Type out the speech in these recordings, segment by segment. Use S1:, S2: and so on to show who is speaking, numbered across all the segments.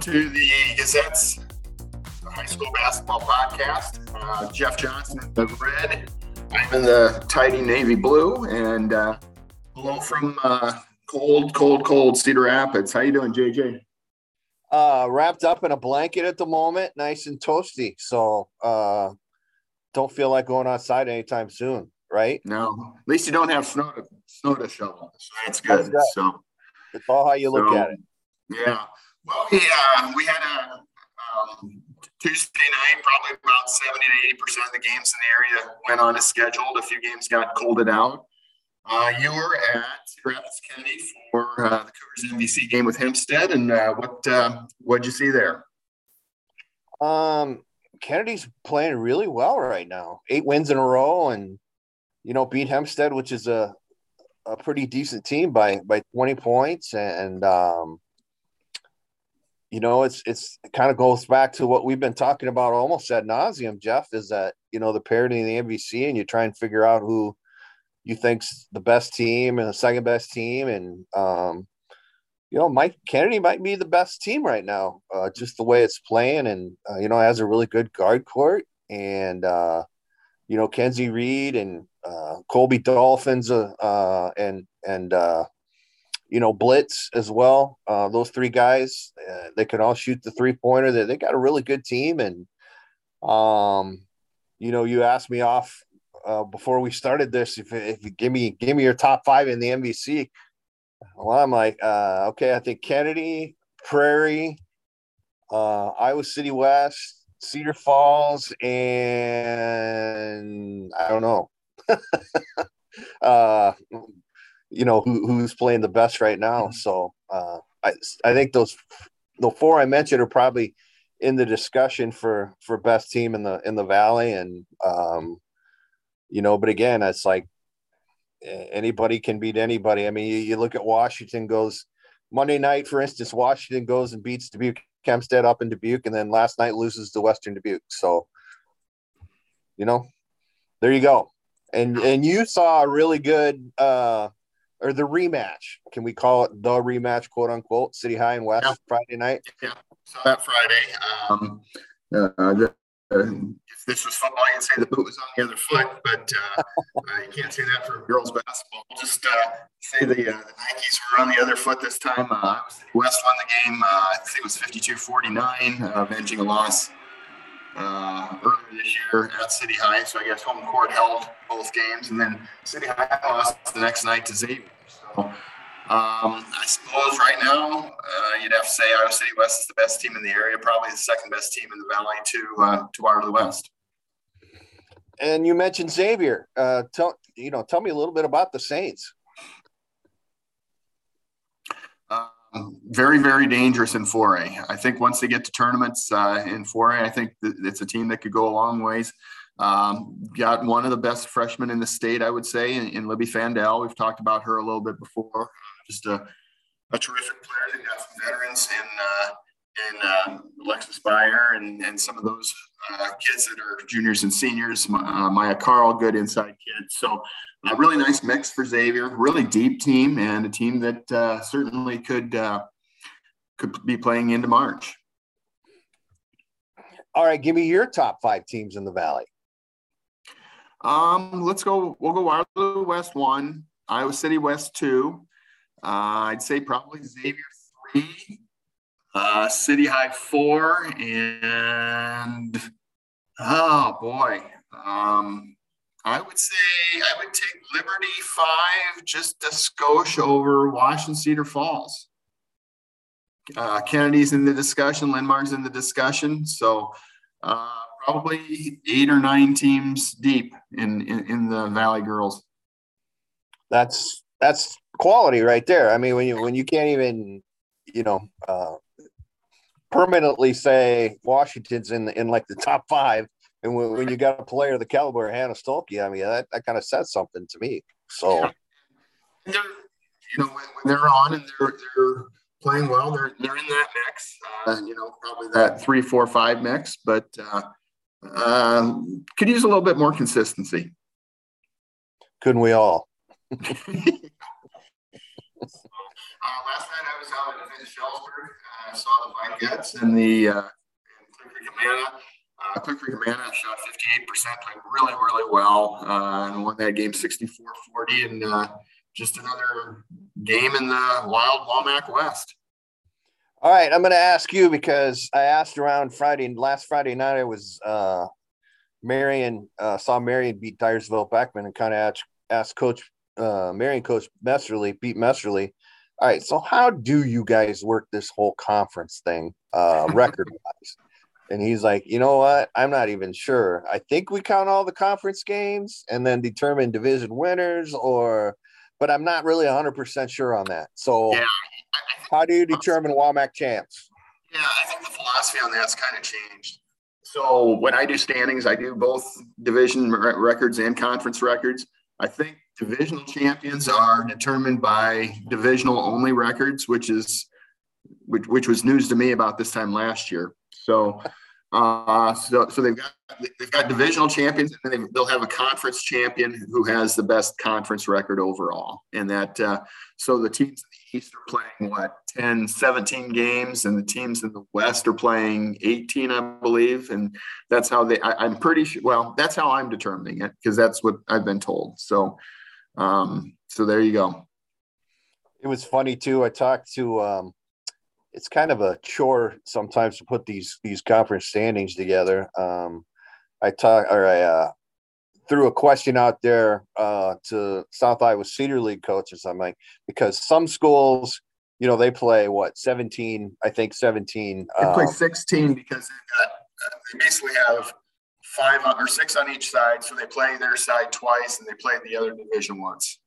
S1: to the Gazette's high school basketball podcast. Uh, Jeff Johnson in the red. I'm in the tidy navy blue, and uh, hello from uh, cold, cold, cold Cedar Rapids. How you doing, JJ?
S2: Uh, wrapped up in a blanket at the moment, nice and toasty. So uh, don't feel like going outside anytime soon, right?
S1: No, at least you don't have snow to snow to shovel, so that's good. That's so
S2: it's all how you look
S1: so,
S2: at it.
S1: Yeah. Well, we, uh, we had a um, Tuesday night, probably about 70 to 80% of the games in the area went on as scheduled. A few games got colded out. Uh, you were at Rapids Kennedy for uh, the Cougars MVC game with Hempstead, and uh, what uh, what did you see there?
S2: Um, Kennedy's playing really well right now. Eight wins in a row, and you know beat Hempstead, which is a a pretty decent team by by 20 points, and um, you know, it's it's it kind of goes back to what we've been talking about almost ad nauseum, Jeff, is that you know the parity in the MVC, and you try and figure out who you think's the best team and the second best team, and um, you know, Mike Kennedy might be the best team right now, uh, just the way it's playing, and uh, you know, has a really good guard court, and uh, you know, Kenzie Reed and uh, Colby Dolphins, uh, uh, and and uh, you know, Blitz as well. Uh, those three guys, uh, they can all shoot the three pointer. They, they got a really good team. And, um, you know, you asked me off uh, before we started this if, if you give me give me your top five in the MVC. Well, I'm like, uh, okay, I think Kennedy, Prairie, uh, Iowa City West, Cedar Falls, and I don't know. uh, you know who, who's playing the best right now. Mm-hmm. So uh, I I think those the four I mentioned are probably in the discussion for for best team in the in the valley, and um, you know, but again, it's like anybody can beat anybody. I mean, you, you look at Washington goes Monday night, for instance, Washington goes and beats Dubuque Hempstead up in Dubuque, and then last night loses to Western Dubuque. So, you know, there you go. And and you saw a really good uh, or the rematch. Can we call it the rematch, quote unquote? City High and West yeah. Friday night.
S1: Yeah, so that Friday. Um, uh, uh, if this was football, you'd say the boot was on the other foot, but uh, uh, you can't say that for girls basketball. We'll just uh, say the, uh, the Nikes were on the other foot this time. West won the game. I think it was 52-49, avenging a loss uh, earlier this year at City High. So I guess home court held both games, and then City High lost the next night to Xavier. So um, I suppose right now uh, you'd have to say Iowa City West is the best team in the area, probably the second best team in the Valley to uh, to Waterloo West.
S2: And you mentioned Xavier. Uh, tell you know, tell me a little bit about the Saints.
S1: Very, very dangerous in 4A. I think once they get to tournaments uh, in 4A, I think it's a team that could go a long ways. Um, got one of the best freshmen in the state, I would say, in, in Libby Fandel. We've talked about her a little bit before. Just a, a terrific player. They got some veterans in uh, in uh, Alexis Beyer and, and some of those uh, kids that are juniors and seniors. Uh, Maya Carl, good inside kids. So a really nice mix for Xavier. Really deep team and a team that uh, certainly could uh, could be playing into March.
S2: All right, give me your top five teams in the Valley.
S1: Um, let's go. We'll go Waterloo West one, Iowa City West two. Uh, I'd say probably Xavier three, uh, City High four, and oh boy, um, I would say I would take Liberty five, just a skosh over Washington Cedar Falls. Uh, Kennedy's in the discussion, Linn-Mar's in the discussion, so uh, probably eight or nine teams deep in, in in the Valley Girls.
S2: That's that's quality right there. I mean, when you when you can't even you know uh, permanently say Washington's in in like the top five and when, when you got a player the caliber of Hannah Stuelke, I mean, that, that kind of says something to me. So,
S1: you know, when, when, they're on and they're, they're playing well, they're, they're in that mix, uh, you know, probably that three, four, five mix, but uh, uh, could use a little bit more consistency.
S2: Couldn't we all?
S1: Uh, last night I was out in Shellsburg. I saw the Vikettes and the uh, Clear Creek Amana. Uh, Clear Creek Amana shot 58%, played really, really well, uh, and won that game 64-40. And uh, just another game in the Wild WAMAC West.
S2: All right, I'm going to ask you because I asked around Friday, last Friday night. I was uh, Marion, uh, saw Marion beat Dyersville Beckman, and kind of asked, asked Coach uh, Marion Coach Messerly, beat Messerly. All right, so how do you guys work this whole conference thing, uh, record wise? And he's like, you know what? I'm not even sure. I think we count all the conference games and then determine division winners, or, but I'm not really 100% sure on that. So, yeah, how do you determine WAMAC champs?
S1: Yeah, I think the philosophy on that's kind of changed. So when I do standings, I do both division records and conference records. I think divisional champions are determined by divisional only records, which is which, which was news to me about this time last year. So uh, so, so they've got they've got divisional champions, and then they'll have a conference champion who has the best conference record overall. And that uh, so the teams Are playing what 10, 17 games, and the teams in the West are playing 18, I believe. And that's how they. I, am pretty sure. Well, that's how I'm determining it because that's what I've been told. So, um, so there you go.
S2: It was funny too. I talked to um, it's kind of a chore sometimes to put these these conference standings together. Um, I talk or I uh, threw a question out there uh, to South Iowa Cedar League coaches. I'm like, because some schools, you know, they play what 17, I think 17.
S1: They play um, 16 because got, uh, they basically have five or six on each side, so they play their side twice and they play the other division once.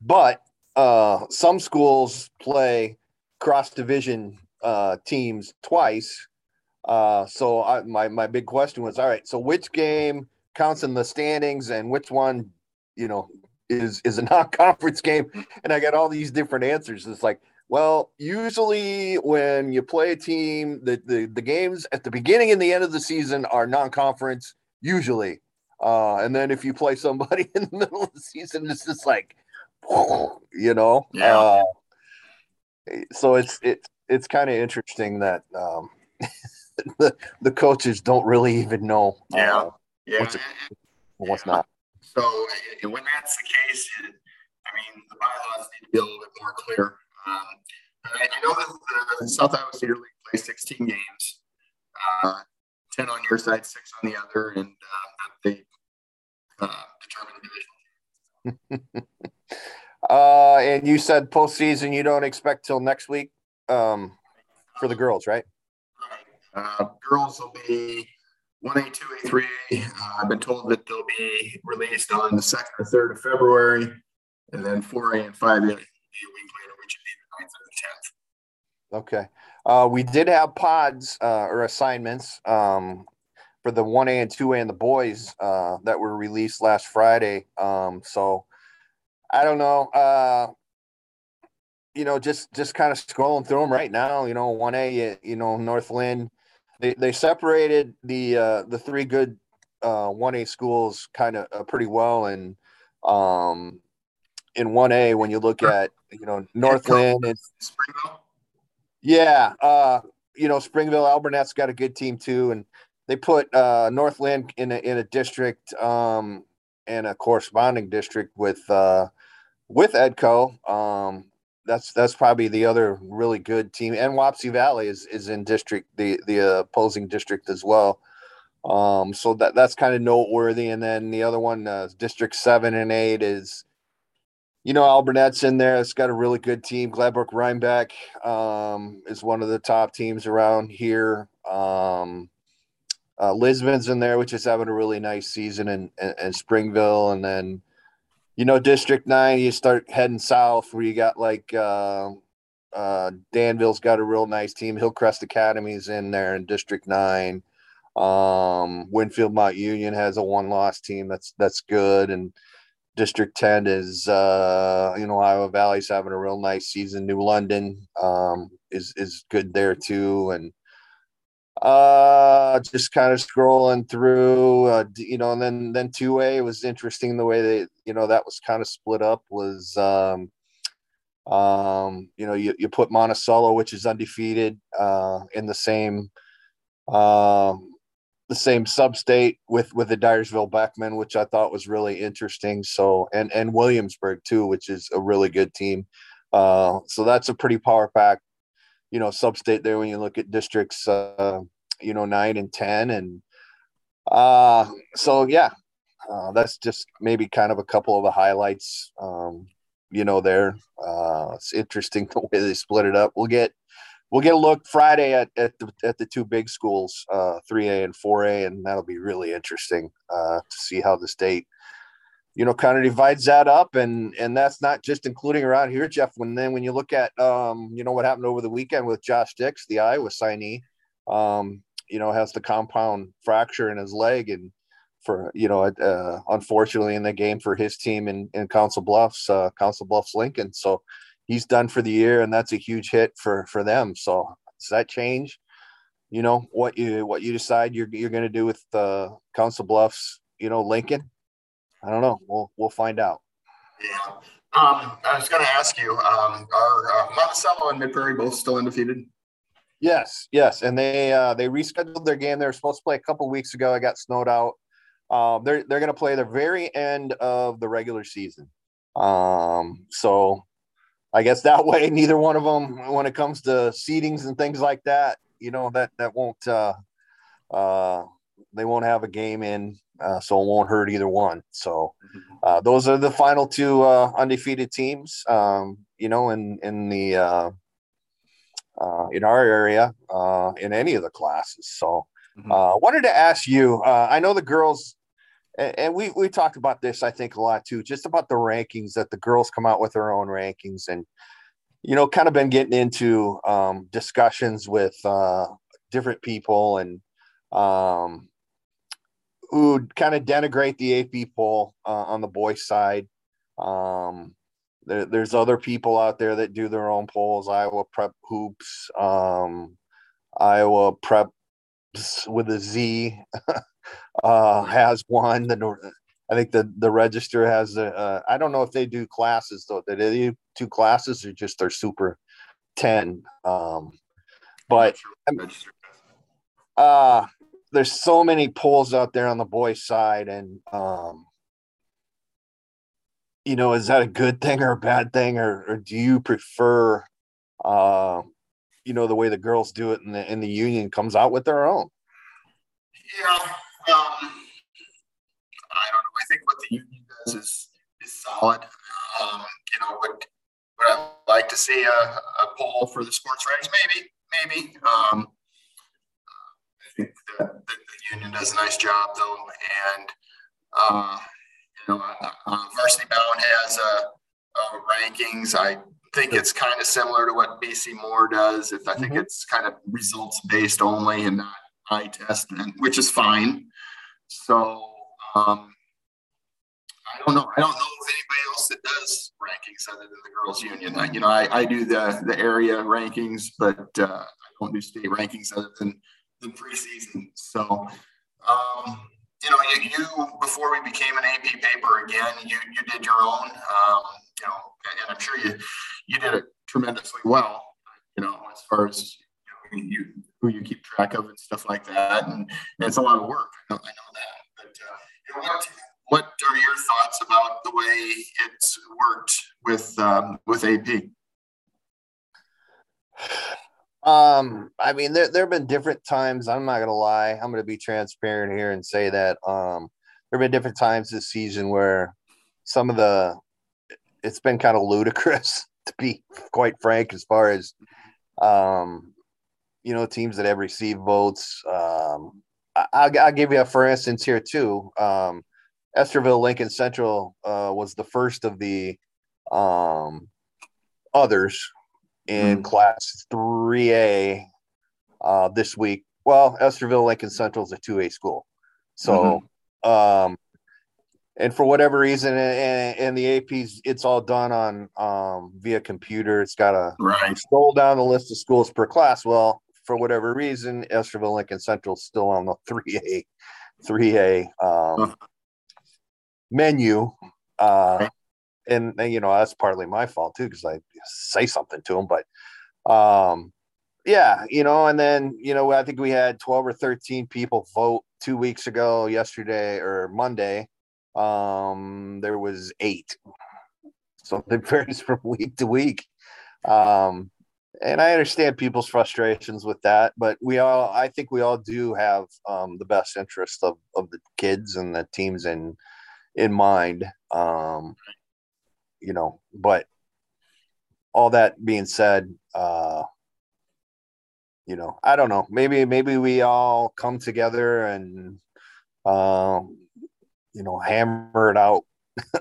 S2: But uh, some schools play cross division uh, teams twice. Uh, so I, my my big question was, all right, so which game counts in the standings, and which one, you know, is is a non-conference game? And I got all these different answers. It's like, well, usually when you play a team, the the, the games at the beginning and the end of the season are non-conference usually. Uh, and then if you play somebody in the middle of the season, it's just like, you know, yeah. Uh, so it's it's it's kind of interesting that um, the the coaches don't really even know
S1: yeah uh, yeah
S2: what's, what's yeah. not.
S1: So when that's the case, it, I mean the bylaws need to be a little bit more clear. Um, I, I, know that the South Iowa Cedar League plays 16 games, uh, 10 on your side, six on the other, and uh, they uh, determine
S2: division. Uh, and you said postseason you don't expect till next week um, for the girls, right?
S1: Uh, girls will be 1A, 2A, 3A. Uh, I've been told that they'll be released on the 2nd or 3rd of February. And then 4A and 5A will be a week later, which would be the 9th or
S2: the 10th. Okay. Uh, we did have pods uh, or assignments um, for the 1A and 2A and the boys uh, that were released last Friday. Um, so I don't know. Uh, you know, just just kind of scrolling through them right now. You know, one A, you know, Northland. They they separated the uh, the three good uh, one A schools kind of uh, pretty well, and um, in one A when you look at you know Northland and Springville. Yeah, uh, you know Springville Alburnett's got a good team too, and they put uh, Northland in a in a district um, and a corresponding district with uh, with Edco. Um, that's that's probably the other really good team, and Wapsie Valley is is in district the the opposing district as well. Um, so that that's kind of noteworthy. And then the other one, uh, District Seven and Eight, is you know Alburnett's in there. It's got a really good team. Gladbrook Reinbeck um, is one of the top teams around here. Um, uh, Lisbon's in there, which is having a really nice season, and and Springville, and then you know, District Nine, you start heading south where you got like uh, uh, Danville's got a real nice team. Hillcrest Academy's in there in District Nine. Um, Winfield Mount Union has a one-loss team that's that's good, and District Ten is uh, you know Iowa Valley's having a real nice season. New London um, is is good there too, and uh just kind of scrolling through uh you know and then then 2a was interesting the way they you know that was kind of split up was um Um, you know, you, you put Monticello, which is undefeated, uh, in the same um, the same sub-state with with the Dyersville Beckman, which I thought was really interesting. So and and Williamsburg too, which is a really good team. Uh, so that's a pretty power pack, you know, sub-state there when you look at districts, uh, you know, nine and ten, and uh, so yeah, uh, that's just maybe kind of a couple of the highlights. Um, you know, there. Uh, it's interesting the way they split it up. We'll get we'll get a look Friday at, at the at the two big schools, uh, 3A and 4A, and that'll be really interesting uh, to see how the state, you know, kind of divides that up. And and that's not just including around here, Jeff. When then when you look at um, you know, what happened over the weekend with Josh Dix, the Iowa signee, um, you know, has the compound fracture in his leg and for you know uh, unfortunately in the game for his team in, in council bluffs uh, council bluffs lincoln so he's done for the year, and that's a huge hit for for them. So does that change? You know what you what you decide you're you're going to do with uh, Council Bluffs. You know Lincoln. I don't know. We'll we'll find out.
S1: Yeah. Um, I was going to ask you, um, are uh, Monticello and Mid Prairie both still undefeated?
S2: Yes, yes, and they uh, they rescheduled their game. They were supposed to play a couple weeks ago. I got snowed out. Um, they're they're going to play the very end of the regular season. Um, so I guess that way, neither one of them, when it comes to seedings and things like that, you know, that that won't uh, uh, they won't have a game in, uh, so it won't hurt either one. So uh, those are the final two uh, undefeated teams, um, you know, in in the uh, in our area uh, in any of the classes. So mm-hmm. uh, wanted to ask you. Uh, I know the girls and we we talked about this I think a lot too, just about the rankings that the girls come out with their own rankings and you know kind of been getting into um, discussions with uh, different people and um, who kind of denigrate the AP poll uh, on the boys side. Um, there, there's other people out there that do their own polls. Iowa Prep Hoops, um, Iowa Prep with a Z. uh, has one. The I think the the register has a. Uh, I don't know if they do classes though. They do two classes or just their super ten. Um, but uh, there's so many polls out there on the boys' side, and um, you know, is that a good thing or a bad thing, or, or do you prefer, uh, you know, the way the girls do it, and the and the union comes out with their own?
S1: Yeah, um, I don't know. I think what the union does is is solid. Um, you know, would would I like to see a, a poll for the sports rights? Maybe, maybe. Um, I think the, the, union does a nice job though, and uh, know, uh, uh Varsity Bound has a, rankings. I think it's kind of similar to what BC Moore does. If I think mm-hmm. it's kind of results based only and not eye test, and, which is fine. So um, I don't know. I don't know of anybody else that does rankings other than the girls' union. I, you know, I, I do the the area rankings, but uh, I don't do state rankings other than the preseason. So. Um, you know, you, you, before we became an AP paper again, you you did your own. Um, you know, and I'm sure you you did it tremendously well. You know, as far as you, know, you who you keep track of and stuff like that. And, and it's a lot of work. I know, I know that. But uh, you know, what, what are your thoughts about the way it's worked with um, with AP?
S2: Um, I mean, there there have been different times. I'm not gonna lie. I'm gonna be transparent here and say that um, there have been different times this season where some of the it's been kind of ludicrous to be quite frank as far as um you know, teams that have received votes. Um, I, will give you a for instance here too. Um, Estherville Lincoln Central uh, was the first of the um, others in mm. Class 3A uh, this week. Well, Estherville Lincoln Central is a 2A school. So, mm-hmm. um, and for whatever reason, and, and, the APs, it's all done on um, via computer. It's got a
S1: right.
S2: scroll down the list of schools per class. Well, for whatever reason, Estherville Lincoln Central is still on the three A, three A um, menu, uh, and, and you know that's partly my fault too because I say something to them. But um, yeah, you know, and then you know I think we had twelve or thirteen people vote two weeks ago, yesterday or Monday. Um, there was eight, so varies from week to week. Um, and I understand people's frustrations with that, but we all, I think we all do have um, the best interest of, of the kids and the teams in in mind. Um, you know, but all that being said, uh, you know, I don't know. Maybe maybe we all come together and um, you know hammer it out.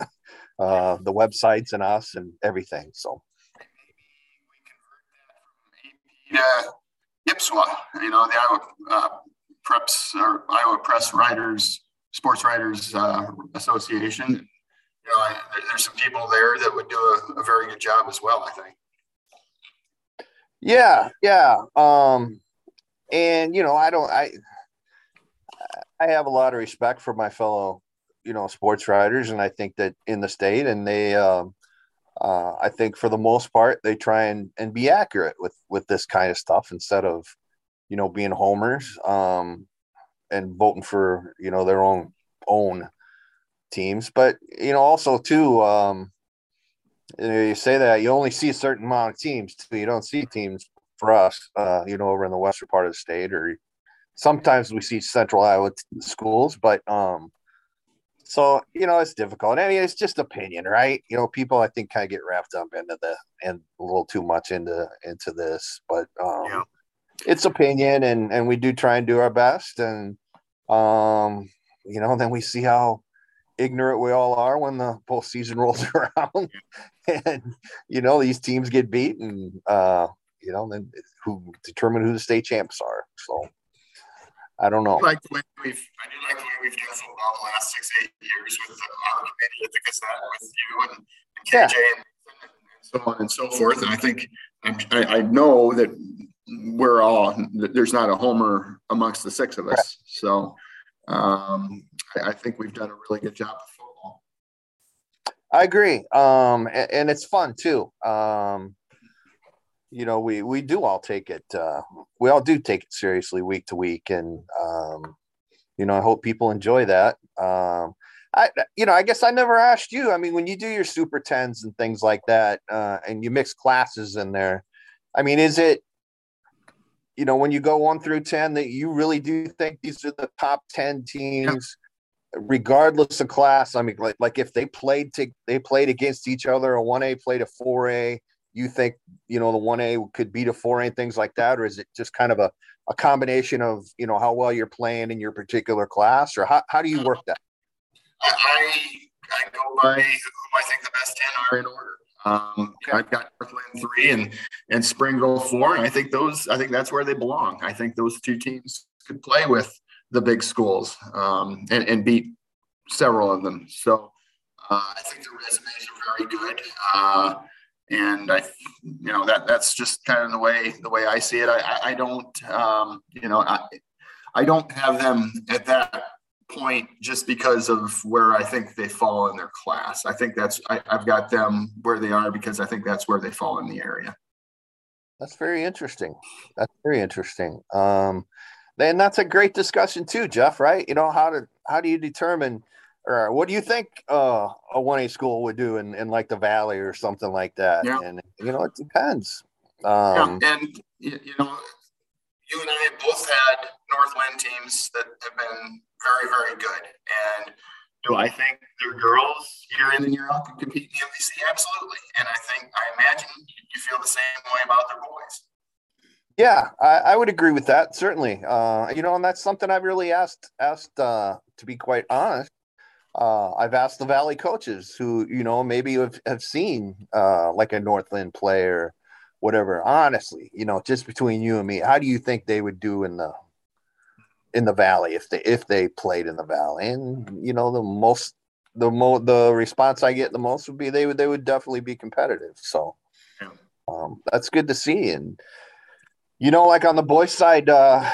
S2: uh, the websites and us and everything. So
S1: uh, IPSWA, you know, the Iowa uh, Preps or Iowa Press Writers, Sports Writers uh, Association. You know, I, there's some people there that would do a, a, very good job as well. I think.
S2: Yeah, yeah, um, and you know, I don't, I, I have a lot of respect for my fellow, you know, sports writers, and I think that in the state, and they, um, uh, I think for the most part they try and, and be accurate with with this kind of stuff instead of you know being homers um, and voting for you know their own own teams. But you know also too um, you know, you say that you only see a certain amount of teams. Too. You don't see teams for us, uh, you know, over in the western part of the state, or sometimes we see Central Iowa schools, but um, so you know it's difficult. I mean, it's just opinion, right? You know, people I think kind of get wrapped up into the and a little too much into into this, but um, yeah. it's opinion, and and we do try and do our best, and um, you know, then we see how ignorant we all are when the postseason rolls around, and you know these teams get beat, and uh, you know then who determine who the state champs are. So I don't know.
S1: I like the way we've, I do like the way we've done football the last six, eight years with our committee at the Gazette, with you and, and KJ yeah. and, and, so on and so forth. And I think I, I know that we're all there's not a homer amongst the six of us. So um, I, I, think we've done a really good job with football.
S2: I agree, um, and, and, it's fun too. Um, you know we we do all take it uh, we all do take it seriously week to week and um, you know i hope people enjoy that um, i you know i guess i never asked you i mean when you do your super tens and things like that uh, and you mix classes in there i mean is it you know when you go one through 10 that you really do think these are the top 10 teams. Regardless of class i mean like, like if they played to they played against each other a 1a played a 4a you think you know the one A could beat a four A things like that, or is it just kind of a, a combination of you know how well you're playing in your particular class, or how, how do you work that?
S1: I I go by who I think the best ten are in order. Um, okay. I've got Northland three and and Springville four, and I think those I think that's where they belong. I think those two teams could play with the big schools um, and, and beat several of them. So uh, I think the resumes are very good. Uh, and I, you know, that that's just kind of the way the way I see it. I I don't, um, you know, I I don't have them at that point just because of where I think they fall in their class. I think that's I, I've got them where they are because I think that's where they fall in the area.
S2: That's very interesting. That's very interesting. Um, and that's a great discussion too, Jeff. Right? You know how to how do you determine or what do you think uh, a 1A school would do in, in like the Valley or something like that? Yeah. And, you know, it depends.
S1: Um, yeah. And, you know, you and I both had Northland teams that have been very, very good. And do I think their girls year in and year out can compete in the MVC? Absolutely. And I think, I imagine you feel the same way about their boys.
S2: Yeah, I, I would agree with that. Certainly. Uh, you know, and that's something I've really asked, asked, uh, to be quite honest, uh, I've asked the Valley coaches who, you know, maybe have, have seen uh, like a Northland player, whatever. Honestly, you know, just between you and me, how do you think they would do in the in the Valley if they if they played in the Valley? And you know, the most the mo the response I get the most would be they would they would definitely be competitive. So um, that's good to see. And you know, like on the boys' side, uh,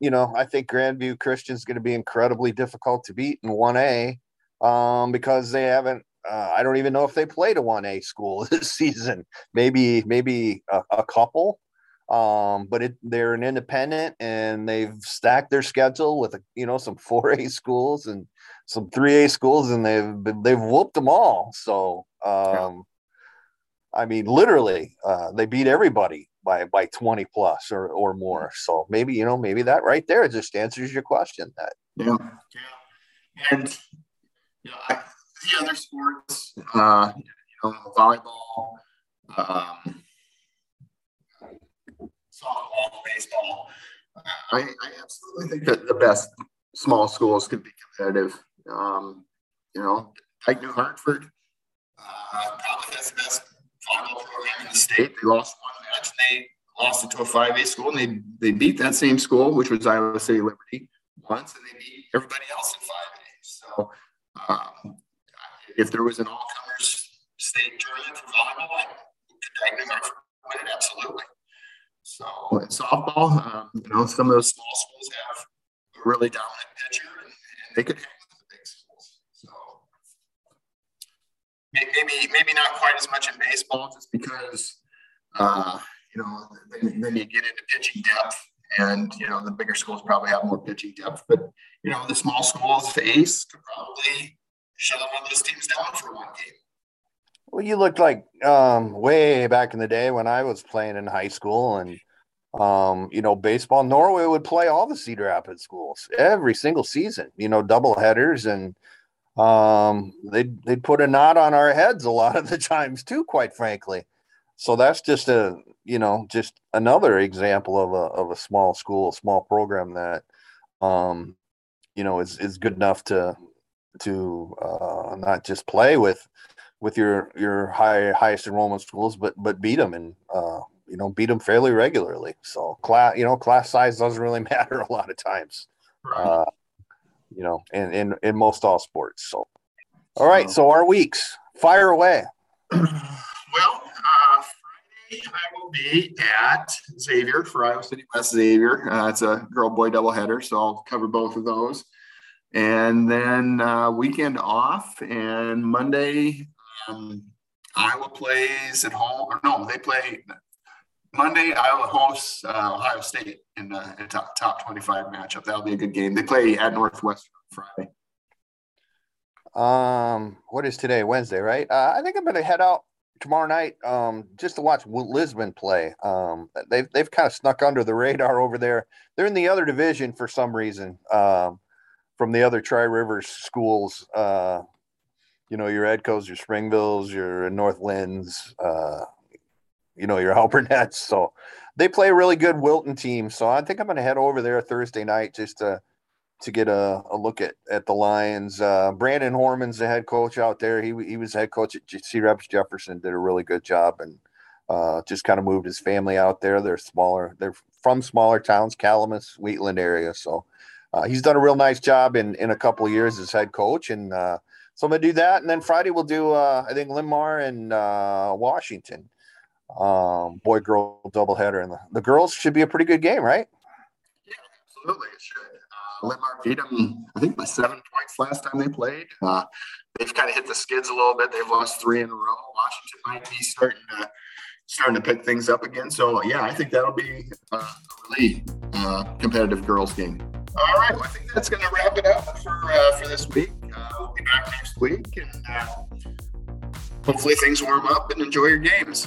S2: you know, I think Grandview Christian is going to be incredibly difficult to beat in one A um, because they haven't uh, I don't even know if they played a one A school this season. Maybe maybe a, a couple, um, but it, they're an independent and they've stacked their schedule with you know some four A schools and some three A schools, and they've they've whooped them all. So um, I mean, literally, uh, they beat everybody by by 20 plus or or more. So maybe you know maybe that right there just answers your question. That
S1: yeah, yeah, and you know, I, the other sports, uh, you know, volleyball, um, softball, baseball. I, I absolutely think that the best small schools can be competitive. Um, you know, like New Hartford uh, probably has the best program in the state. They lost one match and they lost it to a 5A school and they, they beat that same school, which was Iowa City Liberty, once and they beat everybody else in 5A. So um, if there was an all comers state tournament for volleyball, I could win it absolutely. So in softball, um, you know, some of those small schools have a really dominant pitcher and, and they could hang with the big schools. So maybe maybe not quite as much in baseball, just because uh, you know then, then you get into pitching depth, and you know the bigger schools probably have more pitching depth. But you know the small schools face could probably shut one of those teams down for one game.
S2: Well, you looked like um, way back in the day when I was playing in high school, and um, you know, baseball. Norway would play all the Cedar Rapids schools every single season. You know, double headers and um, they'd they'd put a knot on our heads a lot of the times too, quite frankly. So that's just a you know just another example of a of a small school, a small program that um, you know is is good enough to to uh, not just play with with your your high highest enrollment schools, but but beat them and uh, you know beat them fairly regularly. So class you know class size doesn't really matter a lot of times. Right. Uh, you know, in, in, in most all sports. So, all right. So our weeks, fire away.
S1: Well, uh, Friday I will be at Xavier for Iowa City West Xavier. Uh, it's a girl boy doubleheader, so I'll cover both of those. And then uh, weekend off, and Monday um, Iowa plays at home. Or no, they play Monday, Iowa hosts uh, Ohio State in the in top, top 25 matchup. That'll be a good game. They play at Northwestern Friday.
S2: Um, what is today? Wednesday, right? Uh, I think I'm going to head out tomorrow night um, just to watch Lisbon play. Um, they've they've kind of snuck under the radar over there. They're in the other division for some reason. Um, from the other Tri Rivers schools, uh, you know, your Edcos, your Springvilles, your Northlands, uh, you know, your Alburnetts. So they play a really good Wilton team. So I think I'm going to head over there Thursday night just to to get a, a look at at the Lions. Uh, Brandon Horman's the head coach out there. He he was head coach at C. Reps Jefferson. Did a really good job and uh, just kind of moved his family out there. They're smaller. They're from smaller towns, Calamus, Wheatland area. So uh, he's done a real nice job in in a couple of years as head coach and. Uh, so I'm gonna do that, and then Friday we'll do uh, I think Linn-Mar and uh, Washington um, boy girl doubleheader, and the, the girls should be a pretty good game, right?
S1: Yeah, absolutely, it should. Uh, Linn-Mar beat them, I think, by seven points last time they played. Uh, they've kind of hit the skids a little bit. They've lost three in a row. Washington might be starting to starting to pick things up again. So yeah, I think that'll be uh, a really uh, competitive girls game. All right, well, I think that's going to wrap it up for uh, for this week. Uh, we'll be back next week, and uh, hopefully things warm up and enjoy your games.